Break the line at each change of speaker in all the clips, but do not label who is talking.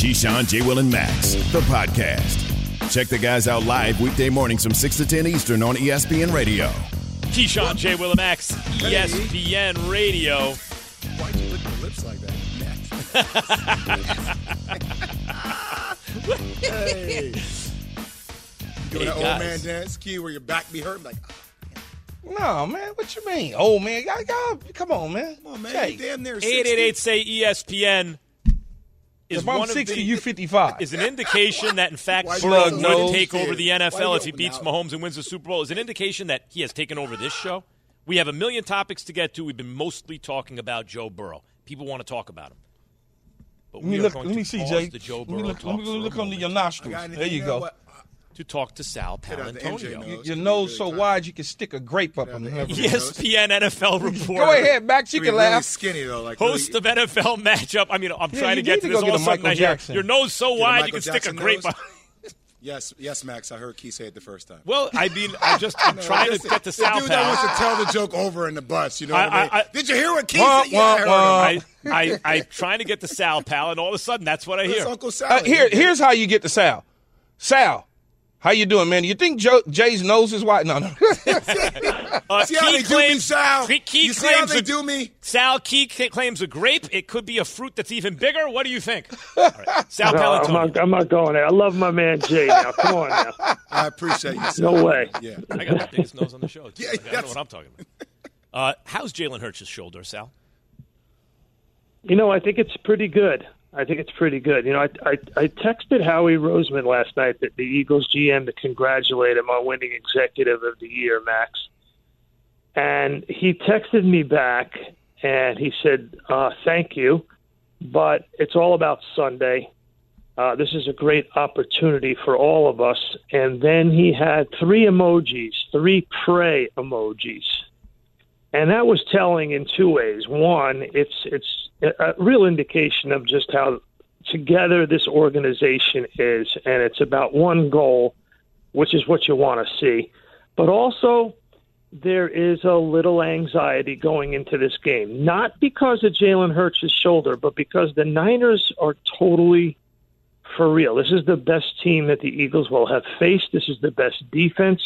Keyshawn, J. Will, and Max, the podcast. Check the guys out live weekday mornings from 6 to 10 Eastern on ESPN Radio.
Keyshawn, J. Will, and Max, ESPN Radio.
Why'd you lick your lips like that? hey. You doing
Hey,
that old man dance, Key, where your back be hurting? Like, ah.
No, man. What you mean? Oh, man. Y'all, y'all, come on, man.
come on, man.
Jay,
You damn near 60.
888 say ESPN is
if I'm
one
60,
of the,
you 55.
is an indication that in fact
Why you
Burrow
Plug
would
nose.
take over the NFL if he beats
out?
Mahomes and wins the Super Bowl. Is an indication that he has taken over this show. We have a million topics to get to. We've been mostly talking about Joe Burrow. People want to talk about him. But
let me
are
look.
going
Let
to
me see, Jay.
the Joe
Let me look,
talk
let me look under your nostrils. There you go.
What?
To talk to Sal
out the MJ
Paolantonio.
nose.
Your
Should be
nose
really
so
tight.
wide you can stick a grape up in
the
there.
MJ
ESPN NFL reporter.
Go ahead, Max. You
Should be
can
really
laugh.
skinny, though. Like
Host
really,
of NFL matchup. I mean, I'm
Yeah,
trying to get to
to
this. All
get
of
a
a sudden,
Michael
I hear your nose so
Get
wide you
Michael
can stick a grape.
nose.
on-
Yes, yes, Max. I heard Key say it the first time.
Well, I mean, I just I'm trying to
Listen,
get to
the
Sal
dude that wants to tell the joke over in the bus. You know what
I-
I, mean?
I- I-
Did you hear what Key
Wah,
said? Yeah, I heard
wah,
him.
wah.
I, I, I trying to get to Sal Pal, and all of a sudden, that's what I
It's
hear.
Uncle Sal.
Uh, here, here's how you get to Sal. Sal, how you doing, man? You think Joe, Jay's nose is white? No, no.
Uh,
See how
Key
they do me, Sal?
Key, Key
you see how
claims
they
a-
do me?
Sal Key claims a grape. It could be a fruit that's even bigger. What do you think? All right. Sal
No, I'm not, I'm not going there. I love my man Jay now. Come on now.
I appreciate you. Sal.
No way.
Yeah.
I got the biggest nose on the show. Too.
Yeah,
I know what I'm talking about. Uh, how's Jalen Hurts' shoulder, Sal?
You know, I think it's pretty good. I think it's pretty good. You know, I, I, I texted Howie Roseman last night, that the Eagles GM, to congratulate him on winning Executive of the Year, Max. And he texted me back and he said, uh, "Thank you, but it's all about Sunday. Uh, this is a great opportunity for all of us." And then he had three emojis, three pray emojis and that was telling in two ways. One, it's it's a real indication of just how together this organization is, and it's about one goal, which is what you want to see. But also, there is a little anxiety going into this game, not because of Jalen Hurts' shoulder, but because the Niners are totally for real. This is the best team that the Eagles will have faced. This is the best defense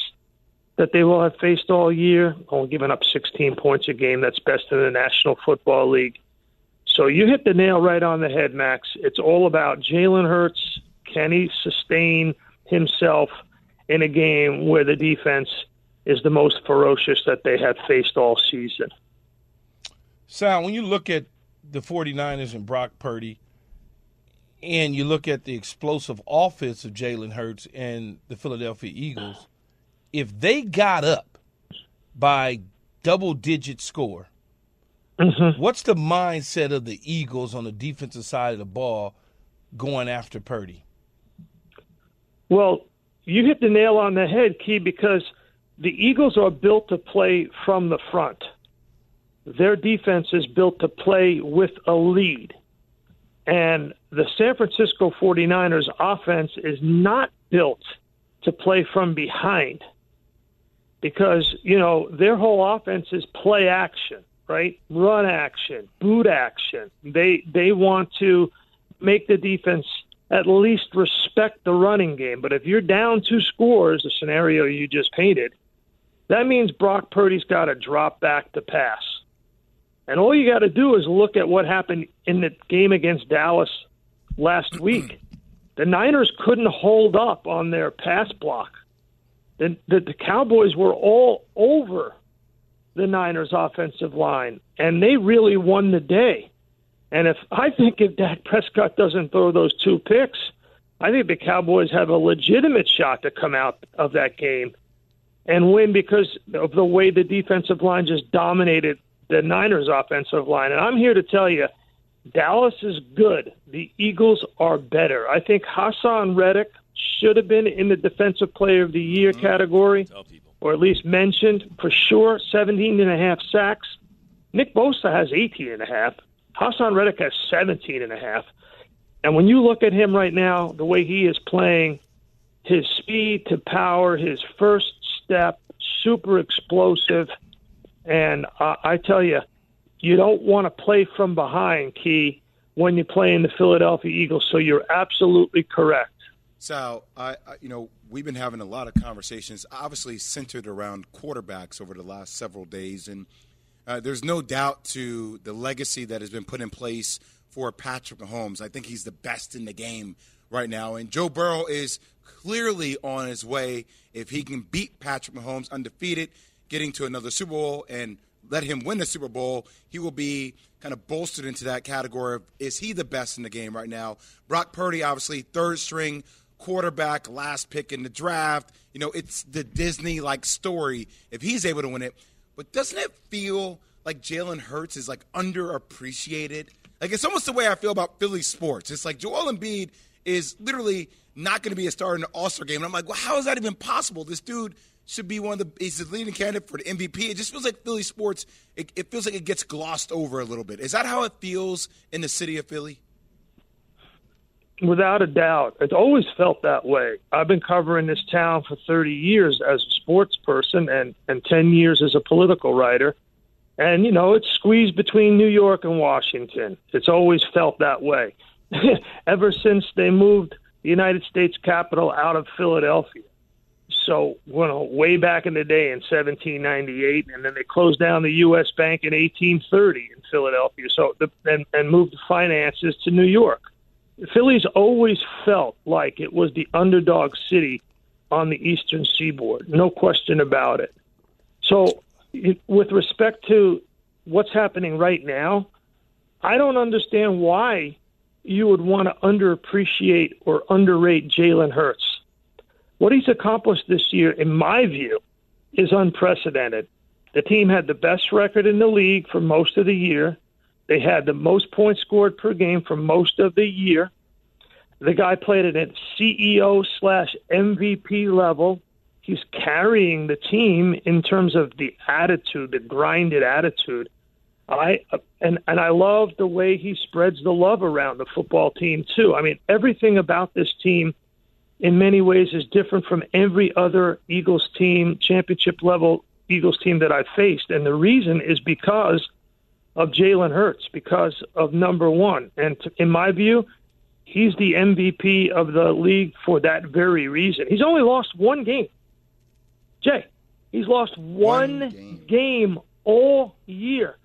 that they will have faced all year, only giving up 16 points a game. That's best in the National Football League. So you hit the nail right on the head, Max. It's all about Jalen Hurts. Can he sustain himself in a game where the defense is the most ferocious that they have faced all season?
Sal, when you look at the 49ers and Brock Purdy, and you look at the explosive offense of Jalen Hurts and the Philadelphia Eagles, if they got up by double digit score, mm-hmm. what's the mindset of the Eagles on the defensive side of the ball going after Purdy?
Well, you hit the nail on the head, Key, because the Eagles are built to play from the front. Their defense is built to play with a lead. And the San Francisco 49ers offense is not built to play from behind because, you know, their whole offense is play action, right? Run action, boot action. They they want to make the defense at least respect the running game. But if you're down two scores, the scenario you just painted, that means Brock Purdy's got to drop back to pass. And all you got to do is look at what happened in the game against Dallas last week. The Niners couldn't hold up on their pass block. The, the, the Cowboys were all over the Niners' offensive line, and they really won the day. And if I think if Dak Prescott doesn't throw those two picks, I think the Cowboys have a legitimate shot to come out of that game and win because of the way the defensive line just dominated the Niners' offensive line. And I'm here to tell you, Dallas is good. The Eagles are better. I think Haason Reddick should have been in the Defensive Player of the Year category,
Tell people.
or at least mentioned for sure. 17 and a half sacks. Nick Bosa has 18 and a half. Haason Reddick has 17 and a half. And when you look at him right now, the way he is playing, his speed to power, his first step, super explosive. And uh, I tell you, you don't want to play from behind, Key, when you play in the Philadelphia Eagles. So you're absolutely correct.
Sal, I, I, you know, we've been having a lot of conversations, obviously centered around quarterbacks over the last several days, and uh, there's no doubt to the legacy that has been put in place for Patrick Mahomes. I think he's the best in the game right now, and Joe Burrow is clearly on his way. If he can beat Patrick Mahomes undefeated, getting to another Super Bowl, and let him win the Super Bowl, he will be kind of bolstered into that category of is he the best in the game right now? Brock Purdy, obviously, third string quarterback, last pick in the draft. You know, it's the Disney like story if he's able to win it. But doesn't it feel like Jalen Hurts is like underappreciated? Like it's almost the way I feel about Philly sports. It's like Joel Embiid is literally not going to be a star in the All Star game. And I'm like, well, how is that even possible? This dude should be one of the he's the leading candidate for the MVP. It just feels like Philly sports. It, it feels like it gets glossed over a little bit. Is that how it feels in the city of Philly?
Without a doubt. It's always felt that way. I've been covering this town for 30 years as a sports person and, and 10 years as a political writer. And, you know, it's squeezed between New York and Washington. It's always felt that way. Ever since they moved the United States Capitol out of Philadelphia. So, you know, way back in the day in 1798, and then they closed down the U.S. Bank in 1830 in Philadelphia. So, the, and, and moved the finances to New York. Philly's always felt like it was the underdog city on the eastern seaboard, no question about it. So, with respect to what's happening right now, I don't understand why you would want to underappreciate or underrate Jalen Hurts. What he's accomplished this year, in my view, is unprecedented. The team had the best record in the league for most of the year. They had the most points scored per game for most of the year. The guy played at a CEO slash MVP level. He's carrying the team in terms of the attitude, the grinded attitude. I and and I love the way he spreads the love around the football team too. I mean, everything about this team, in many ways, is different from every other Eagles team, championship level Eagles team that I've faced, and the reason is because of Jalen Hurts, because of number one, and to, in my view, he's the MVP of the league for that very reason. He's only lost one game. Jay, he's lost one, one game. game all year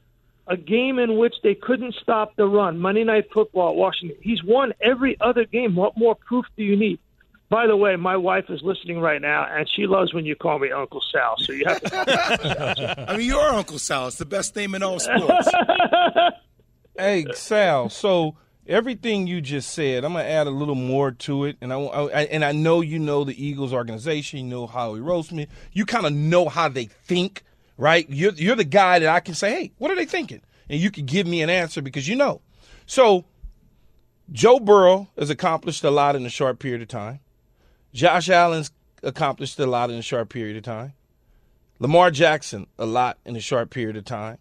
a game in which they couldn't stop the run. Monday Night Football, Washington. He's won every other game. What more proof do you need? By the way, my wife is listening right now, and she loves when you call me Uncle Sal. So you have to.
I mean, you're Uncle Sal. It's the best name in all sports.
hey, Sal. So everything you just said, I'm gonna add a little more to it, and I, I and I know you know the Eagles organization. You know Howie Roseman. You kind of know how they think right? You're, you're the guy that I can say, hey, what are they thinking? And you can give me an answer because you know. So Joe Burrow has accomplished a lot in a short period of time. Josh Allen's accomplished a lot in a short period of time. Lamar Jackson, a lot in a short period of time.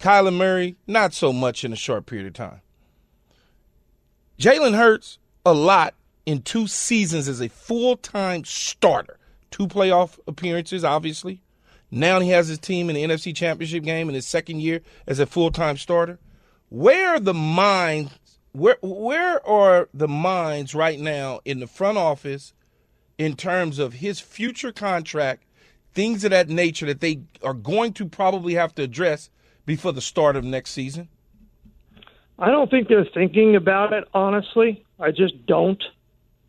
Kyler Murray, not so much in a short period of time. Jalen Hurts, a lot in two seasons as a full time starter. Two playoff appearances, obviously. Now he has his team in the NFC Championship game in his second year as a full time starter. Where are the minds? Where where are the minds right now in the front office in terms of his future contract, things of that nature that they are going to probably have to address before the start of next season?
I don't think they're thinking about it honestly. I just don't.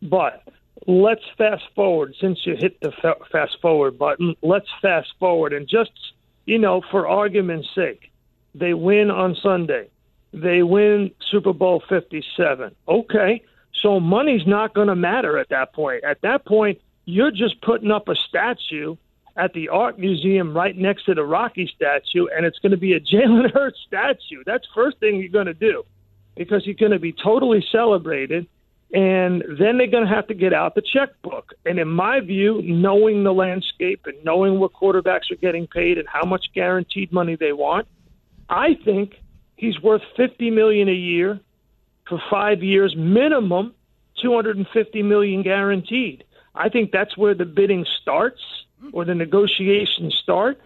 But let's fast forward since you hit the fa- fast forward button. Let's fast forward and just, you know, for argument's sake, they win on Sunday. They win Super Bowl 57. Okay. So money's not going to matter at that point. At that point, you're just putting up a statue at the art museum right next to the Rocky statue, and it's going to be a Jalen Hurts statue. That's first thing you're going to do because you're going to be totally celebrated and then they're going to have to get out the checkbook. And in my view, knowing the landscape and knowing what quarterbacks are getting paid and how much guaranteed money they want, I think he's worth 50 million a year for 5 years minimum, 250 million guaranteed. I think that's where the bidding starts or the negotiations start.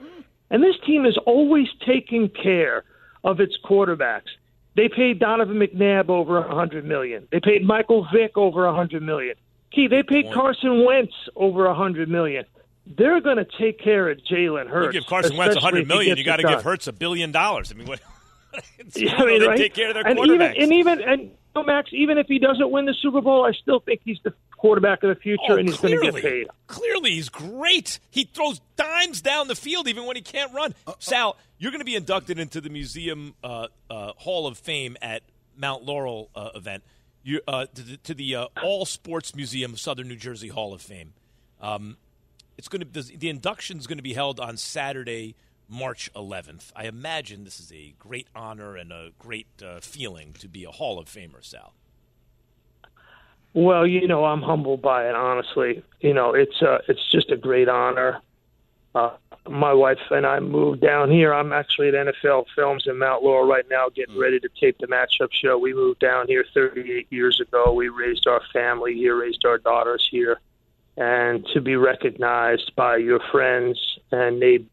And this team is always taking care of its quarterbacks. They paid Donovan McNabb over a hundred million. They paid Michael Vick over a hundred million. Key, they paid Carson Wentz over a hundred million. They're going to take care of Jalen Hurts.
You give Carson Wentz a
especially
hundred
if he
million,
gets
you got to give. Hurts a billion dollars. I mean, what?
Yeah, I mean,
they
right?
take care of their
and
quarterbacks.
even and even and you Max, even if he doesn't win the Super Bowl, I still think he's the quarterback of the future,
Oh,
and he's going to get paid.
Clearly, he's great. He throws dimes down the field even when he can't run.
Uh,
Sal, you're going to be inducted into the Museum uh, uh, Hall of Fame at Mount Laurel uh, event. You, uh, to the, to the uh, All Sports Museum of Southern New Jersey Hall of Fame. Um, it's going to the, the induction is going to be held on Saturday, March 11th. I imagine this is a great honor and a great uh, feeling to be a Hall of Famer, Sal.
Well, you know, I'm humbled by it. Honestly, you know, it's uh, it's just a great honor. Uh, my wife and I moved down here. I'm actually at NFL Films in Mount Laurel right now, getting ready to tape the matchup show. We moved down here 38 years ago. We raised our family here, raised our daughters here, and to be recognized by your friends and neighbors,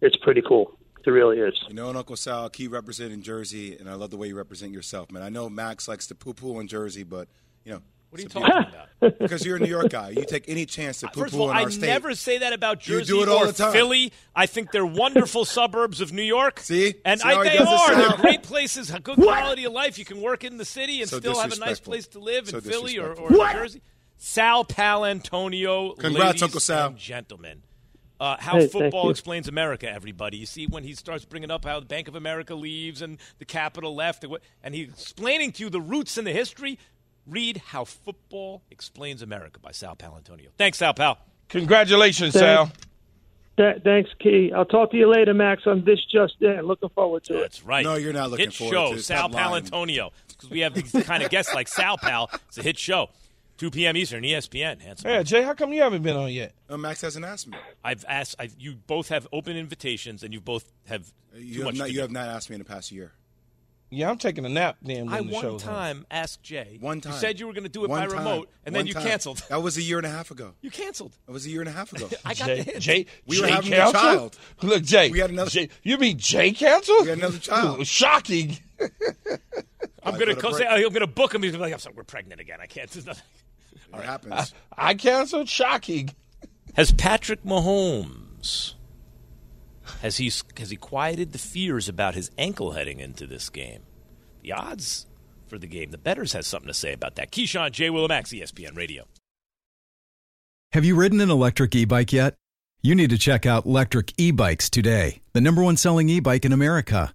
it's pretty cool. It really is.
You know, and Uncle Sal, key representing Jersey, and I love the way you represent yourself, man. I know Max likes to poo-poo on Jersey, but you know,
What are you talking
beautiful-
about?
Because you're a New York guy, you take any chance to
First of
poo-poo
all,
on
I
our state.
never say that about
You
Jersey
do it all
or
the time.
Philly. I think they're wonderful suburbs of New York.
See?
and
See
I,
how
they are. They're great places, a good quality of life. You can work in the city and
So
still have a nice place to live
So
in Philly or, or. New Jersey. Sal Paolantonio,
Congrats,
ladies
Uncle Sal.
and gentlemen. Uh, how
Hey,
football explains America, everybody. You see, when he starts bringing up how the Bank of America leaves and the capital left, and, he's explaining to you the roots and the history, read How Football Explains America by Sal Paolantonio. Thanks, Sal Pal.
Congratulations,
Thank-
Sal.
Th- thanks, Key. I'll talk to you later, Max, on this just in. Looking forward to it.
That's right.
No, you're not looking
hit
forward
show,
to it.
Sal
Stop lying.
Paolantonio. Because we have these kind of guests like Sal Pal. It's a hit show. 2 p.m. Eastern, ESPN. Handsome.
Yeah, Jay, how come you haven't been on yet?
No, Max hasn't asked me.
I've asked. I've, you both have open invitations, and you both have uh, too
You
much
have, not,
to
you have not asked me in the past year.
Yeah, I'm taking a nap. Damn,
I
the
one
show's on.
time asked Jay.
One time.
You said you were going to do it
One
by
time.
remote, and then you
time.
canceled.
That was a year and a half ago.
You canceled.
That was a year and a half ago.
I got
Jay,
the hint.
Jay,
We were
Jay
having a
canceled?
child.
Look, Jay.
We had another-
Jay, you mean Jay canceled?
We had another child.
Shocking.
I'm
gonna
to say. I'm going to book him. He's gonna be like, I'm sorry, we're pregnant again. I can't. There's nothing.
It happens.
I canceled. Shocking.
Has Patrick Mahomes has he has he quieted the fears about his ankle heading into this game? The odds for the game, the betters has something to say about that. Keyshawn J. Willimax, ESPN Radio.
Have you ridden an electric e bike yet? You need to check out Lectric E Bikes today, the number one selling e bike in America.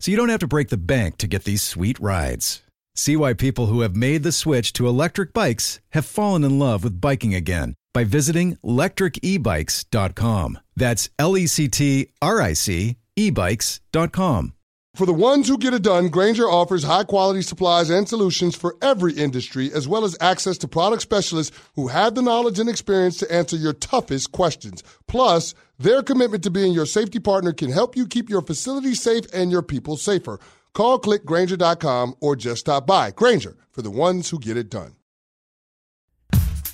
so you don't have to break the bank to get these sweet rides. See why people who have made the switch to electric bikes have fallen in love with biking again by visiting lectricebikes.com. That's L E C T R I C ebikes.com.
For the ones who get it done, Grainger offers high quality supplies and solutions for every industry, as well as access to product specialists who have the knowledge and experience to answer your toughest questions. Plus, their commitment to being your safety partner can help you keep your facility safe and your people safer. Call clickgrainger.com or just stop by. Grainger for the ones who get it done.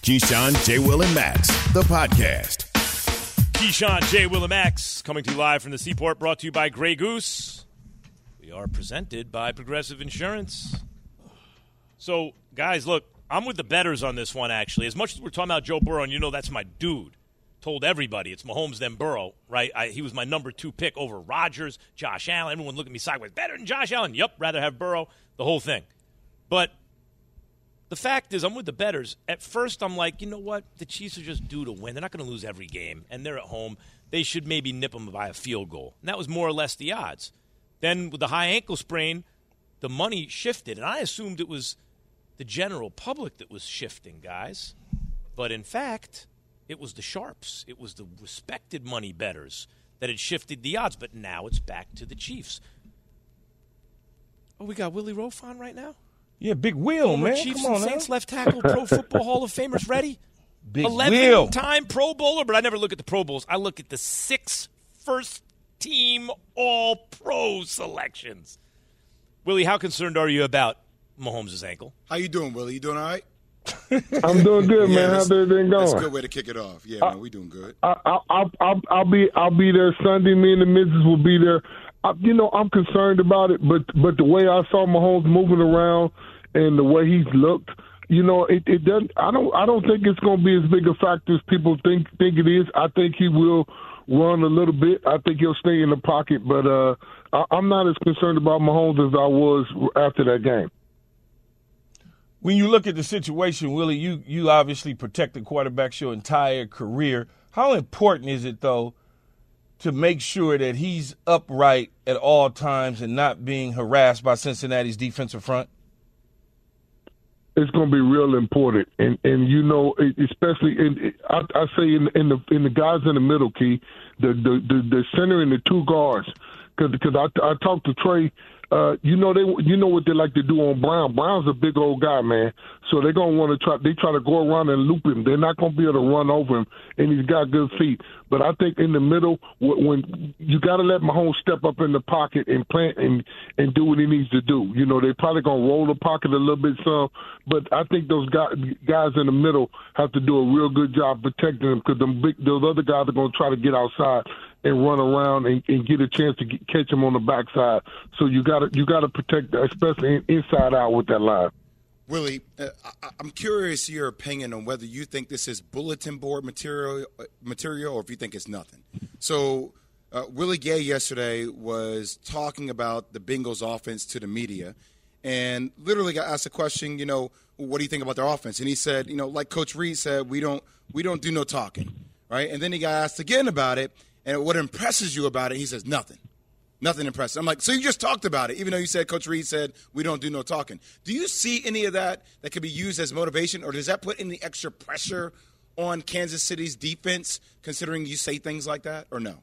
Keyshawn, J. Will, and Max, the podcast.
Keyshawn J. Will, and Max coming to you live from the Seaport, brought to you by Grey Goose. We are presented by Progressive Insurance. So, guys, look, I'm with the betters on this one, actually. As much as we're talking about Joe Burrow, and you know that's my dude, told everybody it's Mahomes then Burrow, right? I, he was my number two pick over Rodgers, Josh Allen. Everyone looked at me sideways. Better than Josh Allen. Yep, rather have Burrow, the whole thing. But the fact is, I'm with the betters. At first, I'm like, you know what? The Chiefs are just due to win. They're not going to lose every game, and they're at home. They should maybe nip them by a field goal. And that was more or less the odds. Then with the high ankle sprain, the money shifted, and I assumed it was the general public that was shifting, guys. But in fact, it was the sharps. It was the respected money betters that had shifted the odds. But now it's back to the Chiefs. Oh, we got Willie Roaf on right now.
Yeah, big wheel,
Former
man.
Chiefs
Come on
and
now.
Saints left tackle, Pro Football Hall of Famers ready.
Big wheel.
Eleven-time Pro Bowler, but I never look at the Pro Bowls. I look at the six first-team All-Pro selections. Willie, how concerned are you about Mahomes' ankle?
How you doing, Willie? You doing all right?
I'm doing good,
Yeah,
man. How's everything
That's a
going?
good way to kick it off. Yeah, man, we doing good.
I, I, I'll, I'll, I'll be, I'll be there Sunday. Me and the missus will be there. I, you know, I'm concerned about it, but, but the way I saw Mahomes moving around and the way he's looked, you know, it, it doesn't. I don't, I don't think it's going to be as big a factor as people think think it is. I think he will run a little bit. I think he'll stay in the pocket, but uh, I, I'm not as concerned about Mahomes as I was after that game.
When you look at the situation, Willie, you you obviously protected quarterbacks your entire career. How important is it though to make sure that he's upright at all times and not being harassed by Cincinnati's defensive front?
it's going to be real important, and and you know, especially in I, I say in in the in the guys in the middle key, the the the, the center and the two guards, because because I I talked to Trey. Uh, you know they you know what they like to do on Brown. Brown's a big old guy, man. So they're gonna want to try. They try to go around and loop him. They're not gonna be able to run over him, and he's got good feet. But I think in the middle, when you got to let Mahomes step up in the pocket and plant and and do what he needs to do. You know, they probably gonna roll the pocket a little bit some, but I think those guys guys in the middle have to do a real good job protecting them because them big those other guys are gonna try to get outside and run around and, and get a chance to get, catch him on the backside. So you got to you got to protect, especially in, inside out with that line.
Willie, uh, I'm curious your opinion on whether you think this is bulletin board material, uh, material, or if you think it's nothing. So, uh, Willie Gay yesterday was talking about the Bengals' offense to the media, and literally got asked a question. You know, what do you think about their offense? And he said, you know, like Coach Reid said, we don't we don't do no talking, right? And then he got asked again about it, and what impresses you about it? He says nothing. Nothing impressive. I'm like, so you just talked about it, even though you said Coach Reid said we don't do no talking. Do you see any of that that could be used as motivation, or does that put any extra pressure on Kansas City's defense, considering you say things like that, or no?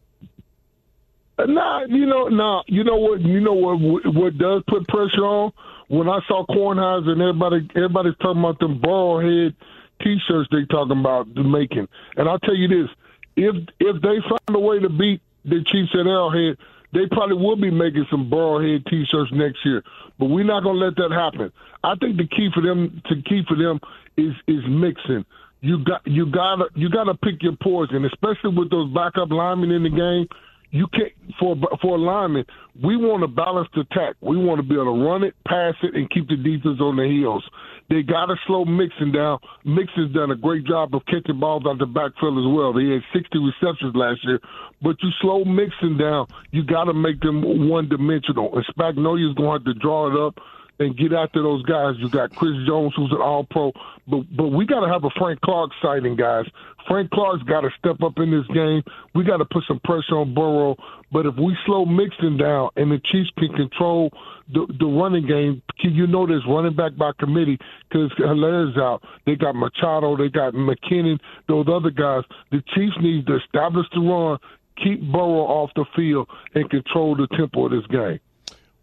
Nah, you know, nah, you know what, you know what, what does put pressure on when I saw Cornhuskers and everybody, everybody's talking about them Burrowhead T-shirts they talking about making, and I'll tell you this: if if they find a way to beat the Chiefs at Arrowhead, they probably will be making some Burrowhead T-shirts next year. But we're not gonna let that happen. I think the key for them, to key for them, is is Mixon. You got you gotta you gotta pick your poison, especially with those backup linemen in the game. You can't for for a lineman. We want a balanced attack. We want to be able to run it, pass it, and keep the defense on their heels. They got to slow Mixon down. Mixon's done a great job of catching balls out the backfield as well. They had 60 receptions last year. But you slow Mixon down, you got to make them one dimensional. And Spagnuolo's going to have to draw it up and get after those guys. You got Chris Jones, who's an All Pro, but but we got to have a Frank Clark sighting, guys. Frank Clark's got to step up in this game. We got to put some pressure on Burrow. But if we slow Mixon down and the Chiefs can control the the running game, you know there's running back by committee because Helaire's out. They got Pacheco, they got McKinnon, those other guys. The Chiefs need to establish the run, keep Burrow off the field, and control the tempo of this game.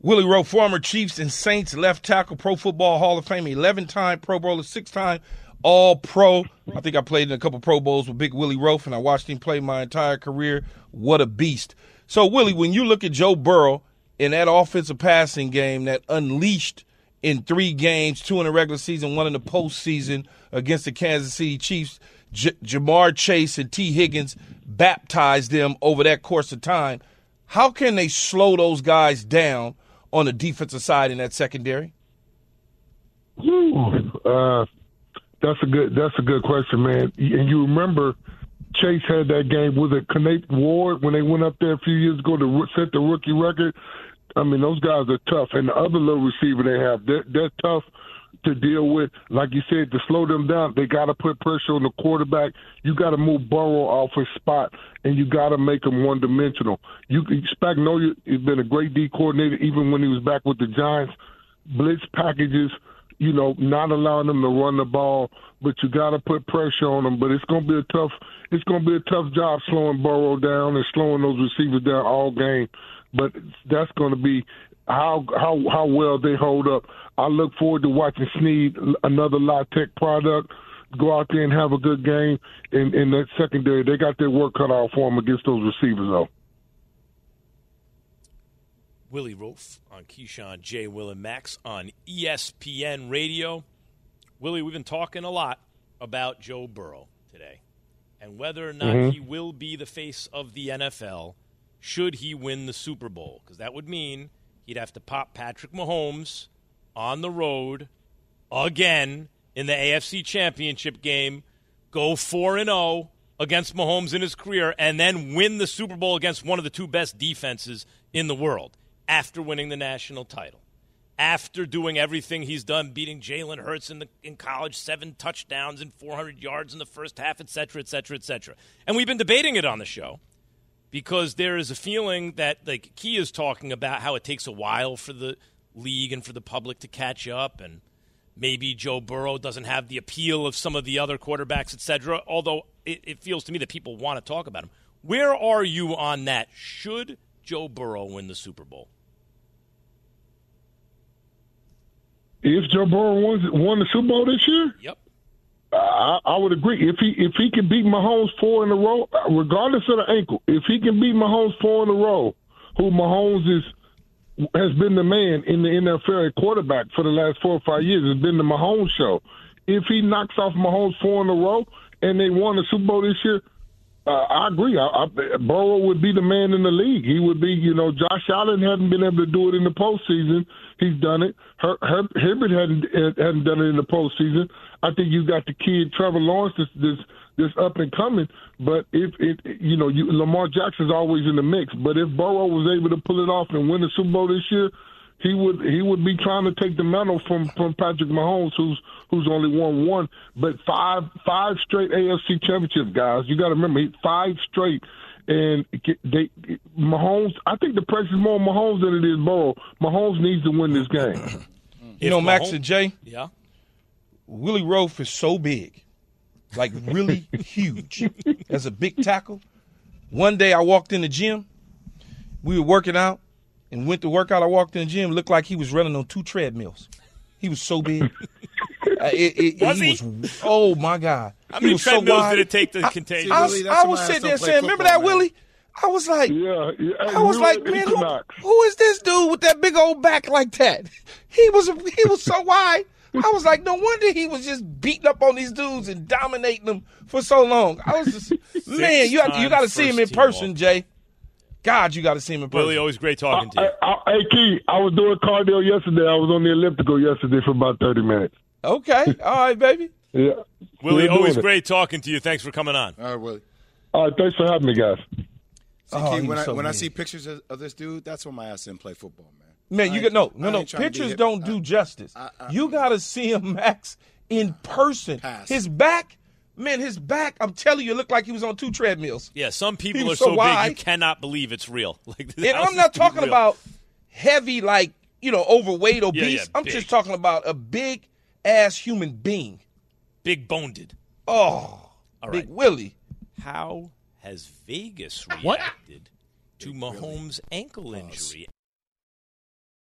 Willie Roaf, former Chiefs and Saints left tackle, Pro Football Hall of Fame, 11 time Pro Bowler, six time All Pro. I think I played in a couple Pro Bowls with Big Willie Roaf, and I watched him play my entire career. What a beast. So, Willie, when you look at Joe Burrow in that offensive passing game that unleashed in three games, two in the regular season, one in the postseason against the Kansas City Chiefs, J- Ja'Marr Chase and Tee Higgins baptized them over that course of time. How can they slow those guys down on the defensive side in that secondary?
Uh, that's a good. That's a good question, man. And you remember Chase had that game with it Kenneth Ward when they went up there a few years ago to set the rookie record. I mean, those guys are tough, and the other little receiver they have, they're, they're tough to deal with. Like you said, to slow them down, they got to put pressure on the quarterback. You got to move Burrow off his spot, and you got to make him one dimensional. You Spagnuolo has been a great D coordinator, even when he was back with the Giants. Blitz packages, you know, not allowing them to run the ball, but you got to put pressure on them. But it's going to be a tough. It's going to be a tough job slowing Burrow down and slowing those receivers down all game. But that's going to be how how how well they hold up. I look forward to watching Sneed, another La Tech product, go out there and have a good game in, in that secondary. They got their work cut out for them against those receivers, though.
Willie Roaf on Keyshawn J. Will and Max on ESPN Radio. Willie, we've been talking a lot about Joe Burrow today and whether or not mm-hmm. he will be the face of the NFL should he win the Super Bowl. Because that would mean he'd have to pop Patrick Mahomes on the road again in the AFC Championship game, go 4 and 0 against Mahomes in his career, and then win the Super Bowl against one of the two best defenses in the world after winning the national title, after doing everything he's done, beating Jalen Hurts in, the, in college, seven touchdowns and 400 yards in the first half, et cetera, et cetera, et cetera. And we've been debating it on the show because there is a feeling that, like Key is talking about, how it takes a while for the league and for the public to catch up, and maybe Joe Burrow doesn't have the appeal of some of the other quarterbacks, et cetera, although it, it feels to me that people want to talk about him. Where are you on that? Should Joe Burrow win the Super Bowl?
If Joe Burrow won, won the Super Bowl this year,
yep,
I, I would agree. If he if he can beat Mahomes four in a row, regardless of the ankle, if he can beat Mahomes four in a row, who Mahomes is has been the man in the NFL at quarterback for the last four or five years, It's been the Mahomes show. If he knocks off Mahomes four in a row and they won the Super Bowl this year, uh, I agree. I, I, Burrow would be the man in the league. He would be, you know, Josh Allen hadn't been able to do it in the postseason. He's done it. Her, Her, Herbert hadn't hadn't done it in the postseason. I think you got the kid Trevor Lawrence this this, this up and coming. But if it, you know, you, Lamar Jackson's always in the mix. But if Burrow was able to pull it off and win the Super Bowl this year, he would he would be trying to take the mantle from from Patrick Mahomes, who's who's only won one, but five five straight AFC championship guys. You got to remember five straight, and they Mahomes. I think the pressure is more on Mahomes than it is Burrow. Mahomes needs to win this game.
you know, Max and Jay.
Yeah.
Willie Roaf is so big, like really huge, as a big tackle. One day I walked in the gym. We were working out and went to work out. I walked in the gym, looked like he was running on two treadmills. He was so big. uh, it, it,
was
he,
he?
Was, oh my God!
How many treadmills
so
did it take to contain?
I, I, was, I was sitting there saying, "Remember that, man. Willie?" I was like,
yeah, yeah.
I was like, man, who, who is this dude with that big old back like that? He was he was so wide. I was like, no wonder he was just beating up on these dudes and dominating them for so long. I was just, man, you have, you got to see him in person, Jay. God, you got to see him in person.
Willie, always great talking to you.
I, I, hey, Key, I was doing cardio yesterday. I was on the elliptical yesterday for about 30 minutes.
Okay. All right, baby.
yeah.
Willie, always great talking to you. Thanks for coming on.
All right, Willie.
All right, thanks for having me, guys. See,
oh, Key, when I, so when I see pictures of, of, this dude, that's when my ass didn't play football, man.
Man, you get no, no, no. Pictures don't do justice. I, I, you got to see him, Max, in person.
Pass.
His back Man, his back, I'm telling you, it looked like he was on two treadmills.
Yeah, some people are so, so big you cannot believe it's real. Like,
and I'm not talking real. about heavy, like, you know, overweight, obese. Yeah, yeah, I'm just talking about a big ass human being.
Big boned.
Oh, All Big right. Willie.
How has Vegas reacted
what?
to Mahomes' ankle injury?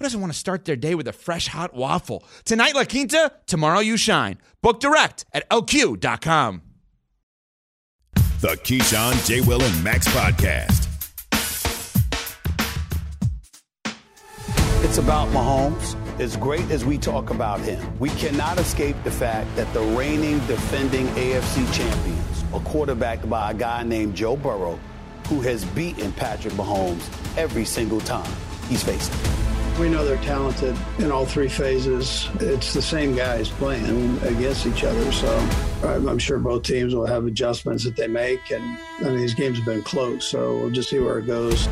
who doesn't want to start their day with a fresh hot waffle? Tonight, La Quinta, tomorrow, you shine. Book direct at lq.com.
The Keyshawn, J. Will, and Max podcast.
It's about Mahomes as great as we talk about him, we cannot escape the fact that the reigning, defending AFC champions are quarterbacked by a guy named Joe Burrow, who has beaten Patrick Mahomes every single time he's faced him.
We know they're talented in all three phases. It's the same guys playing against each other, so I'm sure both teams will have adjustments that they make. And I mean, these games have been close, so we'll just see where it goes.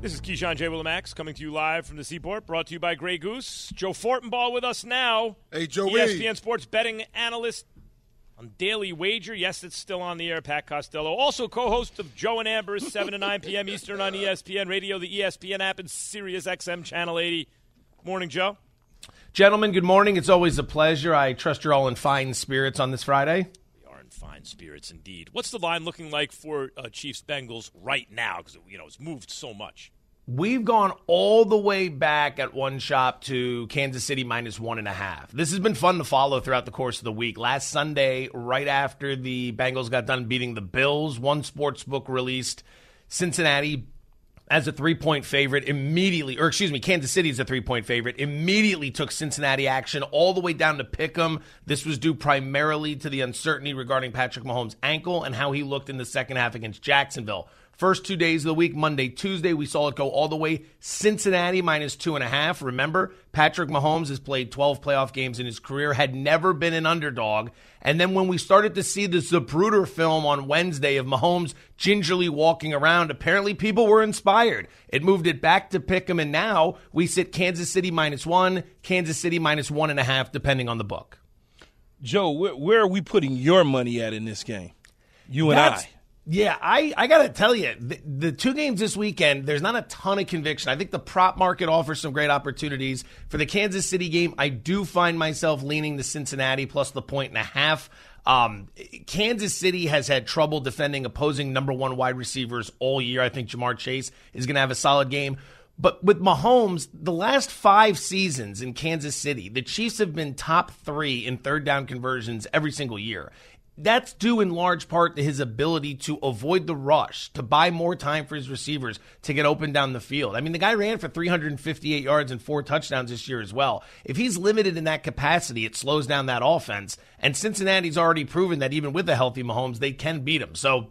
This is Keyshawn J. Willimax coming to you live from the Seaport, brought to you by Grey Goose. Joe Fortenbaugh with us now.
Hey, Joe.
ESPN Sports betting analyst on Daily Wager. Yes, it's still on the air. Pat Costello, also co-host of Joe and Amber's 7 to 9 p.m. Eastern on ESPN Radio, the ESPN app, and Sirius XM Channel 80. Morning, Joe.
Gentlemen, good morning. It's always a pleasure. I trust you're all in fine spirits on this Friday.
We are in fine spirits indeed. What's the line looking like for uh, Chiefs Bengals right now? Because you know it's moved so much.
We've gone all the way back at one shop to Kansas City minus one and a half. This has been fun to follow throughout the course of the week. Last Sunday, right after the Bengals got done beating the Bills, one sports book released Cincinnati as a three point favorite immediately, or excuse me, Kansas City is a three point favorite, immediately took Cincinnati action all the way down to pick 'em. This was due primarily to the uncertainty regarding Patrick Mahomes' ankle and how he looked in the second half against Jacksonville. First two days of the week, Monday, Tuesday, we saw it go all the way Cincinnati minus two and a half. Remember, Patrick Mahomes has played 12 playoff games in his career, had never been an underdog. And then when we started to see the Zapruder film on Wednesday of Mahomes gingerly walking around, apparently people were inspired. It moved it back to pick 'em, and now we sit Kansas City minus one, Kansas City minus one and a half, depending on the book.
Joe, where, where are we putting your money at in this game? You and
That's-
I.
Yeah, I, I got to tell you, the, the two games this weekend, there's not a ton of conviction. I think the prop market offers some great opportunities. For the Kansas City game, I do find myself leaning to Cincinnati plus the point and a half. Um, Kansas City has had trouble defending opposing number one wide receivers all year. I think Ja'Marr Chase is going to have a solid game. But with Mahomes, the last five seasons in Kansas City, the Chiefs have been top three in third down conversions every single year. That's due in large part to his ability to avoid the rush, to buy more time for his receivers to get open down the field. I mean, the guy ran for 358 yards and four touchdowns this year as well. If he's limited in that capacity, it slows down that offense. And Cincinnati's already proven that even with a healthy Mahomes, they can beat him. So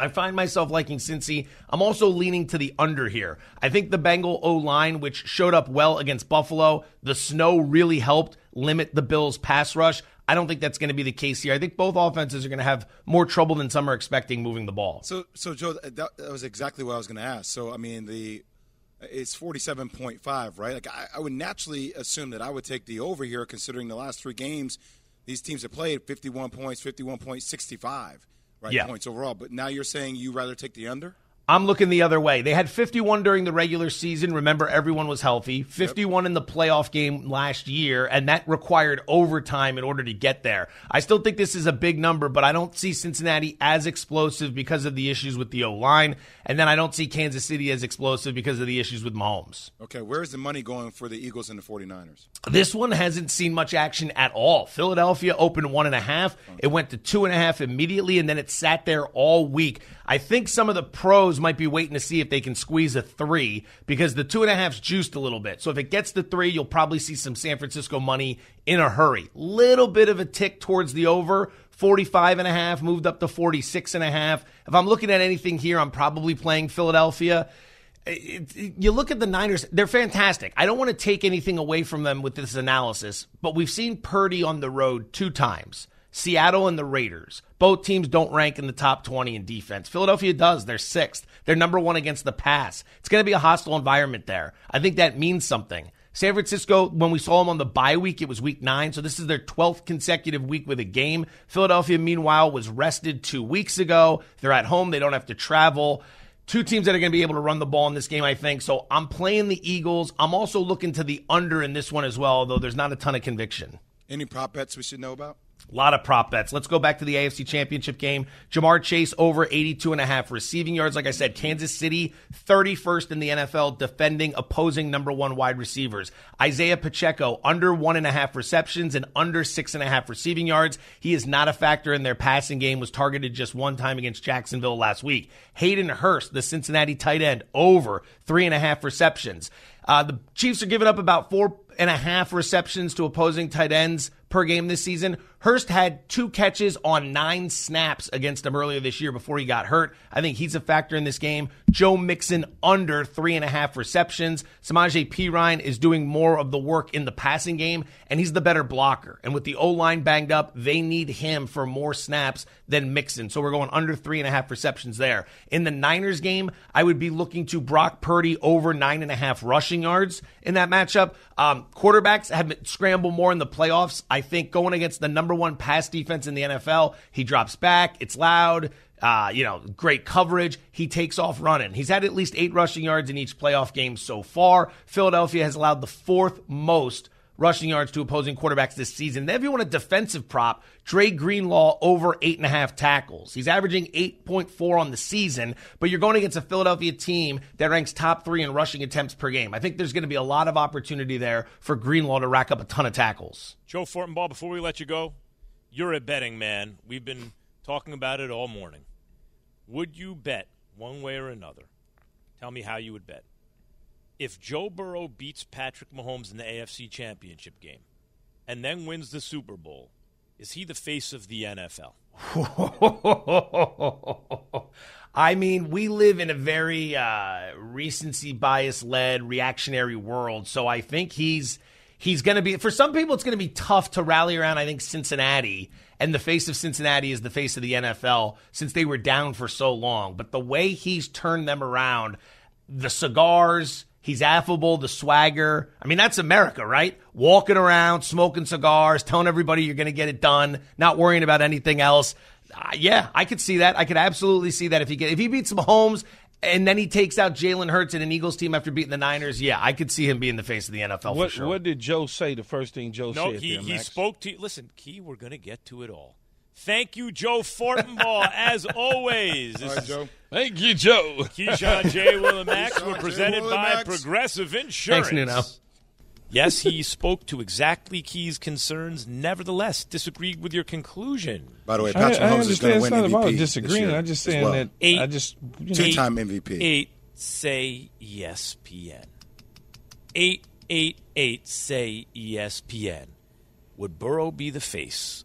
I find myself liking Cincy. I'm also leaning to the under here. I think the Bengal O line, which showed up well against Buffalo, the snow really helped limit the Bills' pass rush. I don't think that's going to be the case here. I think both offenses are going to have more trouble than some are expecting moving the ball.
So, so Joe, that, that was exactly what I was going to ask. So, I mean, the it's forty-seven point five, right? Like, I, I would naturally assume that I would take the over here, considering the last three games these teams have played fifty-one points, fifty-one point sixty-five, right?
Yeah.
Points overall. But now you're saying you rather take the under?
I'm looking the other way. They had 51 during the regular season. Remember, everyone was healthy. 51 in the playoff game last year, and that required overtime in order to get there. I still think this is a big number, but I don't see Cincinnati as explosive because of the issues with the O line. And then I don't see Kansas City as explosive because of the issues with Mahomes.
Okay, where's the money going for the Eagles and the 49ers?
This one hasn't seen much action at all. Philadelphia opened one and a half. It went to two and a half immediately, and then it sat there all week. I think some of the pros might be waiting to see if they can squeeze a three because the two and a half's juiced a little bit. So if it gets to three, you'll probably see some San Francisco money in a hurry. Little bit of a tick towards the over. 45 and a half moved up to 46 and a half. If I'm looking at anything here, I'm probably playing Philadelphia. It, it, you look at the Niners, they're fantastic. I don't want to take anything away from them with this analysis, but we've seen Purdy on the road two times. Seattle and the Raiders. Both teams don't rank in the top 20 in defense. Philadelphia does. They're sixth. They're number one against the pass. It's going to be a hostile environment there. I think that means something. San Francisco, when we saw them on the bye week, it was week nine. So this is their 12th consecutive week with a game. Philadelphia, meanwhile, was rested two weeks ago. They're at home. They don't have to travel. Two teams that are going to be able to run the ball in this game, I think. So I'm playing the Eagles. I'm also looking to the under in this one as well, although there's not a ton of conviction.
Any prop bets we should know about?
A lot of prop bets. Let's go back to the AFC Championship game. Ja'Marr Chase over 82 and a half receiving yards. Like I said, Kansas City 31st in the NFL defending opposing number one wide receivers. Isaiah Pacheco under one and a half receptions and under six and a half receiving yards. He is not a factor in their passing game. Was targeted just one time against Jacksonville last week. Hayden Hurst, the Cincinnati tight end, over three and a half receptions. Uh, the Chiefs are giving up about four and a half receptions to opposing tight ends per game this season. Hurst had two catches on nine snaps against him earlier this year before he got hurt. I think he's a factor in this game. Joe Mixon under three and a half receptions. Samaje Perine is doing more of the work in the passing game, and he's the better blocker. And with the O line banged up, they need him for more snaps than Mixon. So we're going under three and a half receptions there. In the Niners game, I would be looking to Brock Purdy over nine and a half rushing yards in that matchup. Um, quarterbacks have scrambled more in the playoffs. I think going against the number one pass defense in the NFL, he drops back. It's loud. Uh, you know, great coverage. He takes off running. He's had at least eight rushing yards in each playoff game so far. Philadelphia has allowed the fourth most rushing yards to opposing quarterbacks this season. Then if you want a defensive prop, Dre Greenlaw over eight and a half tackles. He's averaging 8.4 on the season, but you're going against a Philadelphia team that ranks top three in rushing attempts per game. I think there's going to be a lot of opportunity there for Greenlaw to rack up a ton of tackles.
Joe Fortenbaugh, before we let you go, you're a betting man. We've been talking about it all morning. Would you bet one way or another? Tell me how you would bet if Joe Burrow beats Patrick Mahomes in the AFC Championship game and then wins the Super Bowl, is he the face of the NFL?
I mean, we live in a very uh, recency bias led reactionary world, so I think he's he's going to be for some people it's going to be tough to rally around I think Cincinnati. And the face of Cincinnati is the face of the NFL since they were down for so long, but the way he's turned them around, the cigars, He's affable, the swagger. I mean, that's America, right? Walking around, smoking cigars, telling everybody you're going to get it done, not worrying about anything else. Uh, yeah, I could see that. I could absolutely see that if he get, if he beats Mahomes and then he takes out Jalen Hurts in an Eagles team after beating the Niners. Yeah, I could see him being the face of the NFL
what,
for sure.
What did Joe say? The first thing Joe
no,
said.
he
there,
he spoke to. Listen, Key, we're going to get to it all. Thank you, Joe Fortenbaugh, as always. This
All right, Joe.
Thank you, Joe.
Keyshawn J. Willimax.
Keyshawn
We're presented by
Willimax.
Progressive Insurance.
Thanks, Nuno.
Yes, he spoke to exactly Key's concerns. Nevertheless, disagreed with your conclusion.
By the way, Patrick
I
Mahomes is going
understand
to
it's
win
not
MVP.
about disagreeing.
year
I'm just saying
well.
that
Eight-
I just you know,
Two-time MVP.
Eight say ESPN. Eight eight eight say ESPN. Would Burrow be the face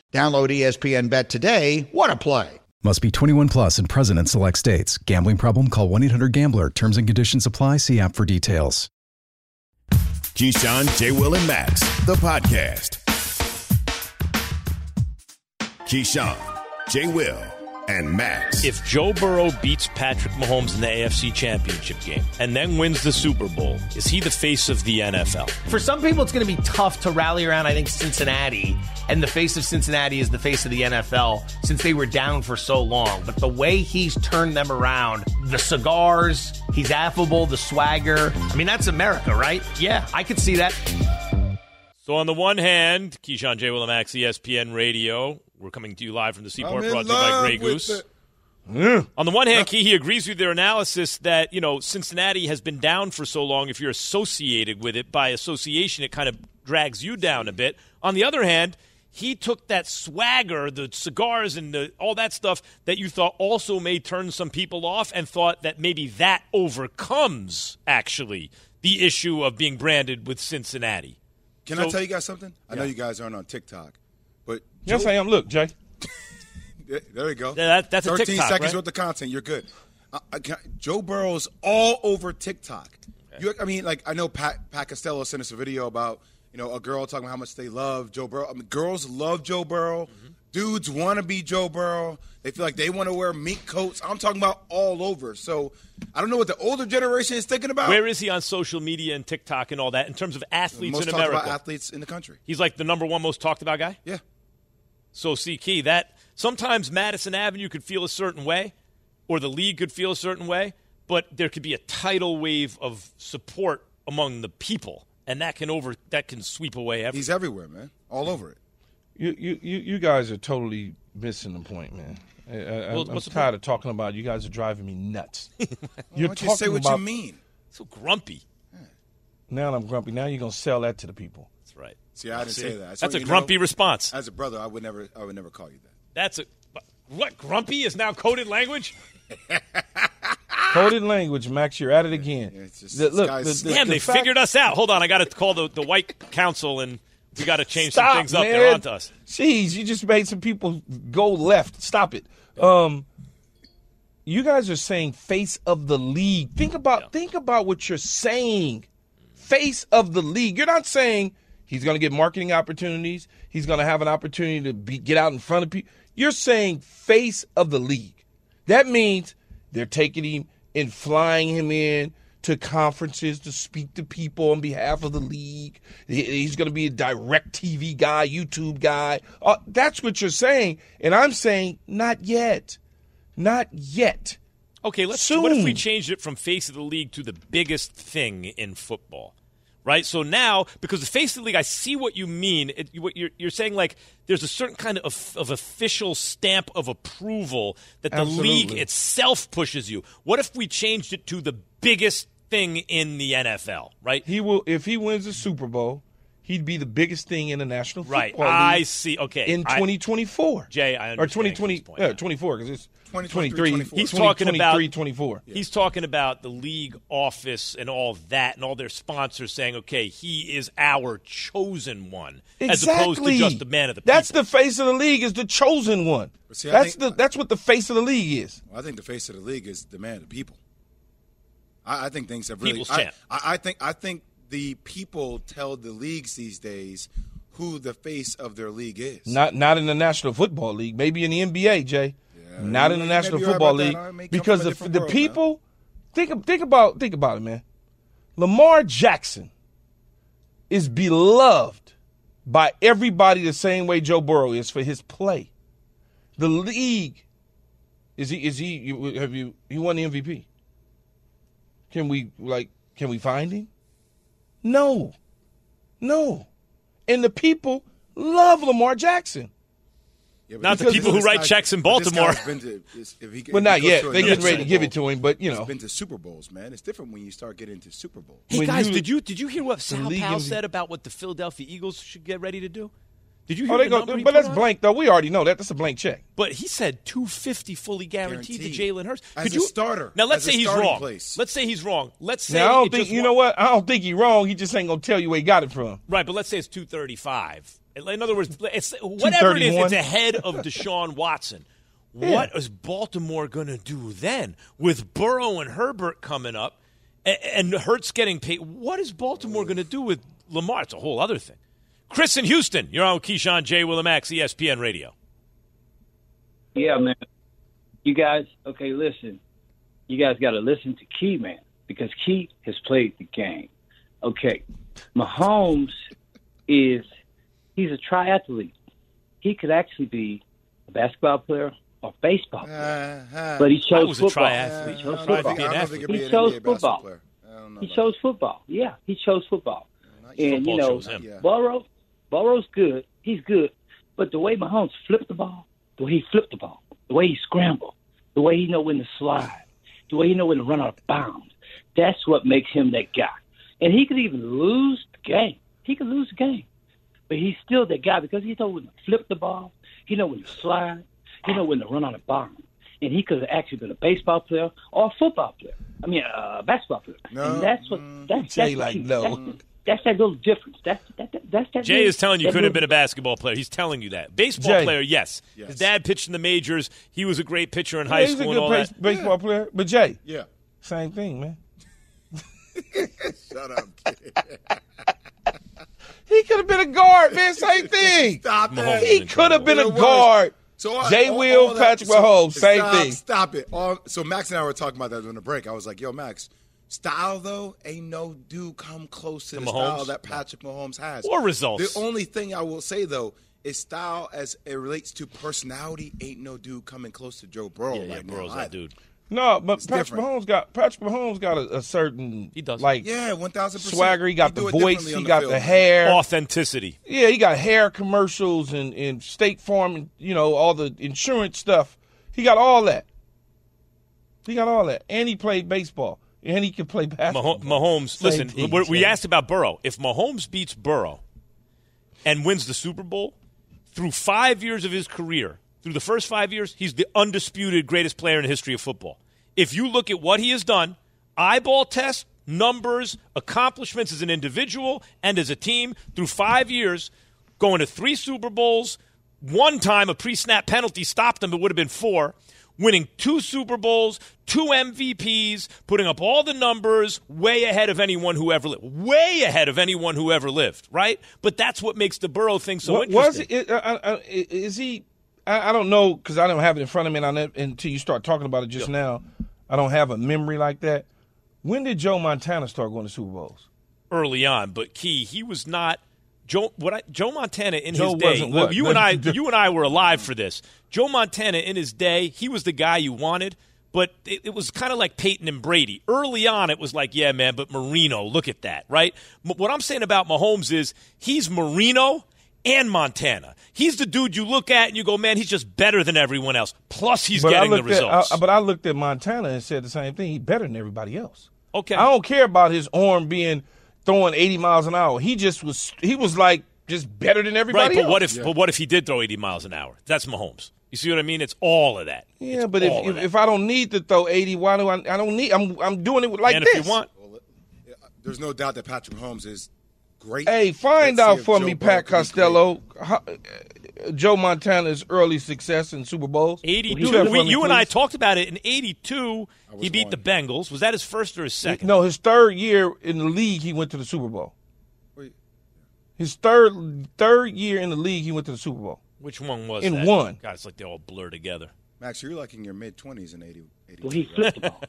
Download ESPN Bet today. What a play!
Must be 21 plus and present in select states. Gambling problem? Call 1 800 Gambler. Terms and conditions apply. See app for details.
Keyshawn, J. Will, and Max, the podcast. Keyshawn, J. Will, and Max.
If Joe Burrow beats Patrick Mahomes in the AFC Championship game and then wins the Super Bowl, is he the face of the NFL?
For some people, it's going to be tough to rally around, I think, Cincinnati. And the face of Cincinnati is the face of the NFL since they were down for so long. But the way he's turned them around, the cigars, he's affable, the swagger. I mean, that's America, right? Yeah, I could see that.
So on the one hand, Keyshawn J. Willimax, ESPN Radio. We're coming to you live from the Seaport, brought to you by Grey Goose.
it.
On the one hand, Key, he agrees with their analysis that, you know, Cincinnati has been down for so long. If you're associated with it by association, it kind of drags you down a bit. On the other hand, he took that swagger, the cigars and the, all that stuff that you thought also may turn some people off and thought that maybe that overcomes, actually, the issue of being branded with Cincinnati.
Can
So-
I tell you guys something? I know you guys aren't on TikTok,
Yes,
Joe-
I am. Look, Jay.
There there we go.
Yeah, that- that's a
13
TikTok,
seconds
right?
worth of content. You're good. Uh, I can- Joe Burrow's all over TikTok. You, I mean, like I know Pat, Pat Costello sent us a video about you know a girl talking about how much they love Joe Burrow. I mean, girls love Joe Burrow. Dudes want to be Joe Burrow. They feel like they want to wear mink coats. I'm talking about all over. So I don't know what the older generation is thinking about.
Where is he on social media and TikTok and all that in terms of athletes
most
in
talked
America?
about athletes in the country.
He's like the number one most talked about guy.
Yeah.
So see, key that sometimes Madison Avenue could feel a certain way, or the league could feel a certain way, but there could be a tidal wave of support among the people, and that can over that can sweep away everything.
He's everywhere, man. All over it.
You you you, you guys are totally missing the point, man. I, I,
Well,
I'm
what's the
tired
point?
of talking about. it. You guys are driving me nuts.
Why
You're
don't you say
talking
what
about-
you mean?
So grumpy.
Now I'm grumpy. Now you're gonna sell that to the people.
That's right.
See, I didn't
See?
say that. I just
That's a grumpy
know,
response.
As a brother, I would never, I would never call you that.
That's a what grumpy is now coded language.
Coded language, Max. You're at it again.
just-
The- look, the- the-
Damn,
the
they
fact-
figured us out. Hold on, I got to call the, the white council and we got to change
Stop,
some things up.
man.
They're onto us.
Jeez, you just made some people go left. Stop it. Um, you guys are saying face of the league. Think about think about what you're saying. Face of the league. You're not saying he's going to get marketing opportunities. He's going to have an opportunity to be, get out in front of people. You're saying face of the league. That means they're taking him and flying him in to conferences to speak to people on behalf of the league. He's going to be a DirecTV guy, YouTube guy. Uh, that's what you're saying. And I'm saying, not yet. Not yet.
Okay, let's.
Soon.
What if we changed it from face of the league to the biggest thing in football? Right. So now, because the face of the league, I see what you mean. It, what you're, you're saying, like, there's a certain kind of, of official stamp of approval that the league itself pushes you. What if we changed it to the biggest thing in the NFL? Right.
He will if he wins the Super Bowl, he'd be the biggest thing in the National Football
Right.
League
I see. Okay.
in
I-
2024.
Jay, I
or
understand
2020
his point
yeah, 24 because it's
2023,
23
He's talking about
24.
He's talking about the league office and all that, and all their sponsors saying, "Okay, he is our chosen one," as opposed to just the man of the people.
That's the face of the league is the chosen one.
See,
that's
think-
the that's what the face of the league is.
Well, I think the face of the league is the man of the people. I, I think things have really.
People's
I,
champ.
I, I think I think the people tell the leagues these days who the face of their league is.
Not not in the National Football League, maybe in the NBA, Jay. not in the National Football. League
I may come
because the the
world,
people think think about think about it, man. Lamar Jackson is beloved by everybody the same way Joe Burrow is for his play. The league is he is he have you he won the MVP? Can we like can we find him? No. No. And the people love Lamar Jackson.
Yeah,
Not the people who write
guy-
checks in Baltimore.
guy's been to- if he-
Well, not
he
yet. They
another
getting ready to give it to him, but, you
he's
know.
been to Super Bowls, man. It's different when you start getting to Super Bowls.
Hey
When
guys,
you-
did you did you hear what Sal
league
Powell said about what the Philadelphia Eagles should get ready to do? Did you oh, hear
Oh, they
the
go,
number he
but
put
that's
on
blank though. We already know that. That's a blank check.
But he said 250 fully guaranteed,
Guaranteed.
to Jalen Hurts.
As
Could
a
you
starter.
Now let's say he's wrong.
place.
Let's say he's wrong. Let's say
Now I don't think
just
you
wa-
know what. I don't think he's wrong. He just ain't gonna tell you where he got it from.
Right, but let's say it's 235. In other words, it's whatever it is, it's ahead of Deshaun Watson. What is Baltimore going to do then with Burrow and Herbert coming up a- and Hurts getting paid? What is Baltimore going to do with Lamar? It's a whole other thing. Chris in Houston, you're on with Keyshawn J. Willimax, ESPN Radio.
Yeah, man. You guys, okay, listen. You guys got to listen to Key, man, because Key has played the game. Okay, Mahomes is he's a triathlete. He could actually be a basketball player or baseball player,
Uh,
but he
I
chose
was a
football.
triathlete.
He chose football.
think
I don't
athlete.
he'd be
He
an
chose
NBA
football.
player. I don't know
He chose football. Yeah, he chose football. And you know,
chose.
Yeah.
Burrow, Burrow's good. He's good. But the way Mahomes flipped the ball, the way he flipped the ball, the way he scrambled, the way he know when to slide, the way he know when to run out of bounds, that's what makes him that guy. And he could even lose the game. He could lose the game. But he's still that guy because he know when to flip the ball, he know when to slide, he know when to run out of bounds. And he could have actually been a baseball player or a football player. I mean, a basketball player.
No.
And that's what that's that's,
like,
key.
no.
That's, that's that little difference. That's that, that, that's that.
Jay
little-
is telling you couldn't have been a basketball player. He's telling you that. Baseball
Jay.
player, yes.
Yes.
His dad pitched in the majors. He was a great pitcher in high
Yeah, he's
school
a
and
good
all
base-
that.
baseball player. But Jay,
Yeah.
same thing, man.
Shut up, kid.
He could have been a guard, man. Same thing.
Stop that.
He could have been a guard.
So all-
Jay
all-
Will,
all that-
Patrick
so-
Mahomes, same
stop,
thing.
Stop it. All, so Max and I were talking about that during the break. I was like, "Yo, Max, style though, ain't no dude come close to
To
the style that Patrick Mahomes has.
Or results.
The only thing I will say though is style as it relates to personality. Ain't no dude coming close to Joe Burrow
Yeah, yeah, Burrow's that dude.
No, but
It's
Patrick
different.
Mahomes got Patrick Mahomes got a, a certain
He does.
like
Yeah, one thousand percent.
swagger. He got
He
the voice. He
the
got
field,
the hair.
Authenticity.
Yeah, he got hair commercials and, and State Farm and you know all the insurance stuff. He got all that. He got all that, and he played baseball, and he can play basketball.
Maho- Mahomes,
Same
listen, we- we asked about Burrow. If Mahomes beats Burrow and wins the Super Bowl, through five years of his career, through the first five years, he's the undisputed greatest player in the history of football. If you look at what he has done, eyeball test, numbers, accomplishments as an individual and as a team, through five years, going to three Super Bowls, one time a pre snap penalty stopped him, it would have been four. Winning two Super Bowls, two MVPs, putting up all the numbers, way ahead of anyone who ever lived. Way ahead of anyone who ever lived, right? But that's what makes the Burrow thing so
What- was
interesting.
it? Uh, uh, is he? I, I don't know because I don't have it in front of me, until you start talking about it just now, I don't have a memory like that. When did Joe Montana start going to Super Bowls?
early on, but Key, he was not Joe. What I, Joe Montana in
Joe
his day,
wasn't
you and I, you and I were alive for this. Joe Montana in his day, he was the guy you wanted, but it, it was kind of like Peyton and Brady. Early on, it was like, yeah, man, but Marino, look at that, right? M- What I'm saying about Mahomes is he's Marino and Montana. He's the dude you look at and you go, man, he's just better than everyone else. Plus, he's
But
getting the
looked at-
results.
I- but I looked at Montana and said the same thing. He's better than everybody else.
Okay.
I don't care about his arm being throwing 80 miles an hour. He just was. He was like just better than everybody
Right, but
else.
what if but what if he did throw 80 miles an hour? That's Mahomes. You see what I mean? It's all of that.
Yeah,
It's
but if, if, if I don't need to throw 80, why do I? I don't need. I'm I'm doing it like
and
this.
if you want,
There's no doubt that Patrick Mahomes is great.
Hey, find
Let's
out for
Joe
me,
Burrow
Pat Costello, how, uh, Joe Montana's early success in Super Bowls.
82.
Do that for
we-
me,
you and I talked about it in 82. He beat the Bengals. Was that his first or his second?
No, his third year in the league, he went to the Super Bowl. His third third year in the league, he went to the Super Bowl.
Which one was it?
In
that?
one.
God, it's like they all blur together.
Max, you're like in your mid twenties in 80. 80
Well, he flipped the ball.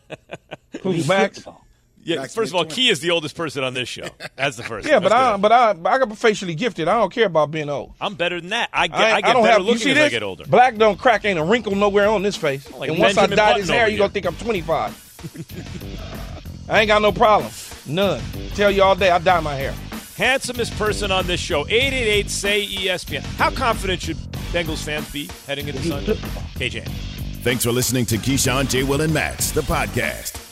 Who,
He
Max?
flipped the ball.
Yeah, first of all,
mid-twenties.
Key is the oldest person on this show. That's the first.
Yeah,
one.
but I but I but I got facially gifted. I don't care about being old.
I'm better than that. I get,
I,
I
ain't-
get
don't
better
have. You
looking
see
as
this?
I get older.
Black don't crack. Ain't a wrinkle nowhere on this face.
Like
and once
Benjamin
I dye this hair,
over
you gonna think I'm 25. I ain't got no problem. None. Tell you all day I dye my hair.
Handsomest person on this show. 888 say ESPN. How confident should Bengals fans be heading into Sunday? KJ.
Thanks for listening to Keyshawn, J. Will, and Max, the podcast.